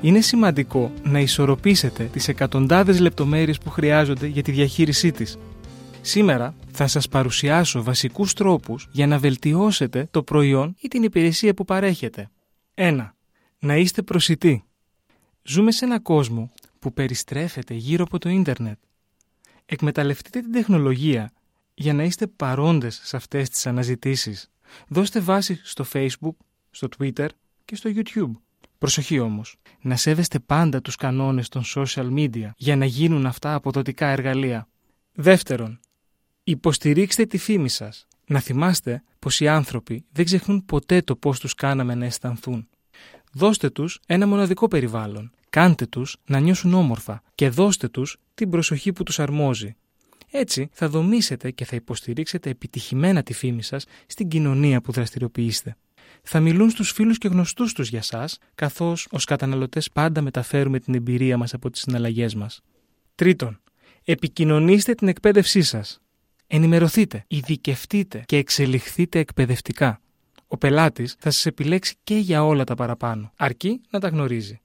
Είναι σημαντικό να ισορροπήσετε τις εκατοντάδες λεπτομέρειες που χρειάζονται για τη διαχείρισή της. Σήμερα θα σας παρουσιάσω βασικούς τρόπους για να βελτιώσετε το προϊόν ή την υπηρεσία που παρέχετε. 1. Να είστε προσιτοί. Ζούμε σε ένα κόσμο που περιστρέφεται γύρω από το ίντερνετ. Εκμεταλλευτείτε την τεχνολογία για να είστε παρόντες σε αυτές τις αναζητήσεις. Δώστε βάση στο Facebook, στο Twitter και στο YouTube. Προσοχή όμως, να σέβεστε πάντα τους κανόνες των social media για να γίνουν αυτά αποδοτικά εργαλεία. Δεύτερον, υποστηρίξτε τη φήμη σας. Να θυμάστε πως οι άνθρωποι δεν ξεχνούν ποτέ το πώς τους κάναμε να αισθανθούν. Δώστε τους ένα μοναδικό περιβάλλον. Κάντε τους να νιώσουν όμορφα και δώστε τους την προσοχή που τους αρμόζει. Έτσι θα δομήσετε και θα υποστηρίξετε επιτυχημένα τη φήμη σας στην κοινωνία που δραστηριοποιείστε. Θα μιλούν στους φίλους και γνωστούς τους για σας, καθώς ως καταναλωτές πάντα μεταφέρουμε την εμπειρία μας από τις συναλλαγές μας. Τρίτον, επικοινωνήστε την εκπαίδευσή σας. Ενημερωθείτε, ειδικευτείτε και εξελιχθείτε εκπαιδευτικά. Ο πελάτης θα σας επιλέξει και για όλα τα παραπάνω, αρκεί να τα γνωρίζει.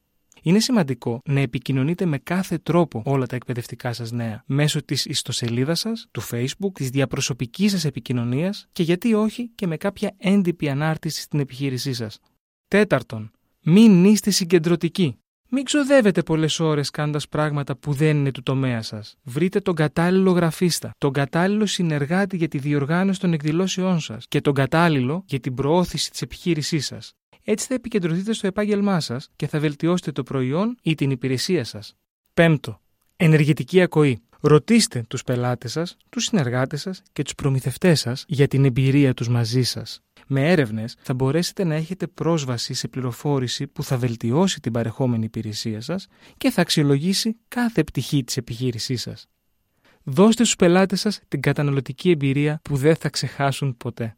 Είναι σημαντικό να επικοινωνείτε με κάθε τρόπο όλα τα εκπαιδευτικά σας νέα μέσω της ιστοσελίδας σας, του Facebook, της διαπροσωπικής σας επικοινωνίας και γιατί όχι και με κάποια έντυπη ανάρτηση στην επιχείρησή σας. Τέταρτον, μην είστε συγκεντρωτικοί. Μην ξοδεύετε πολλές ώρες κάνοντας πράγματα που δεν είναι του τομέα σας. Βρείτε τον κατάλληλο γραφίστα, τον κατάλληλο συνεργάτη για τη διοργάνωση των εκδηλώσεών σας και τον κατάλληλο για την προώθηση της επιχείρησής σας. Έτσι θα επικεντρωθείτε στο επάγγελμά σας και θα βελτιώσετε το προϊόν ή την υπηρεσία σας. Πέμπτο. Ενεργητική ακοή. Ρωτήστε τους πελάτες σας, τους συνεργάτες σας και τους προμηθευτές σας για την εμπειρία τους μαζί σας. Με έρευνες θα μπορέσετε να έχετε πρόσβαση σε πληροφόρηση που θα βελτιώσει την παρεχόμενη υπηρεσία σας και θα αξιολογήσει κάθε πτυχή της επιχείρησής σας. Δώστε στους πελάτες σας την καταναλωτική εμπειρία που δεν θα ξεχάσουν ποτέ.